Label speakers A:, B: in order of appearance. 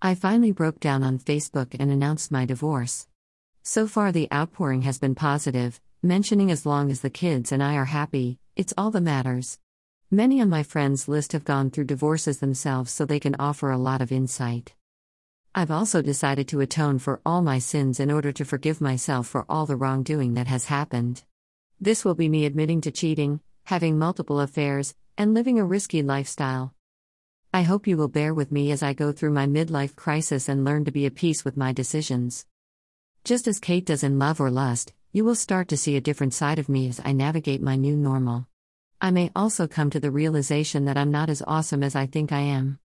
A: I finally broke down on Facebook and announced my divorce. So far, the outpouring has been positive, mentioning as long as the kids and I are happy, it's all that matters. Many on my friends' list have gone through divorces themselves, so they can offer a lot of insight. I've also decided to atone for all my sins in order to forgive myself for all the wrongdoing that has happened. This will be me admitting to cheating, having multiple affairs, and living a risky lifestyle. I hope you will bear with me as I go through my midlife crisis and learn to be at peace with my decisions. Just as Kate does in Love or Lust, you will start to see a different side of me as I navigate my new normal. I may also come to the realization that I'm not as awesome as I think I am.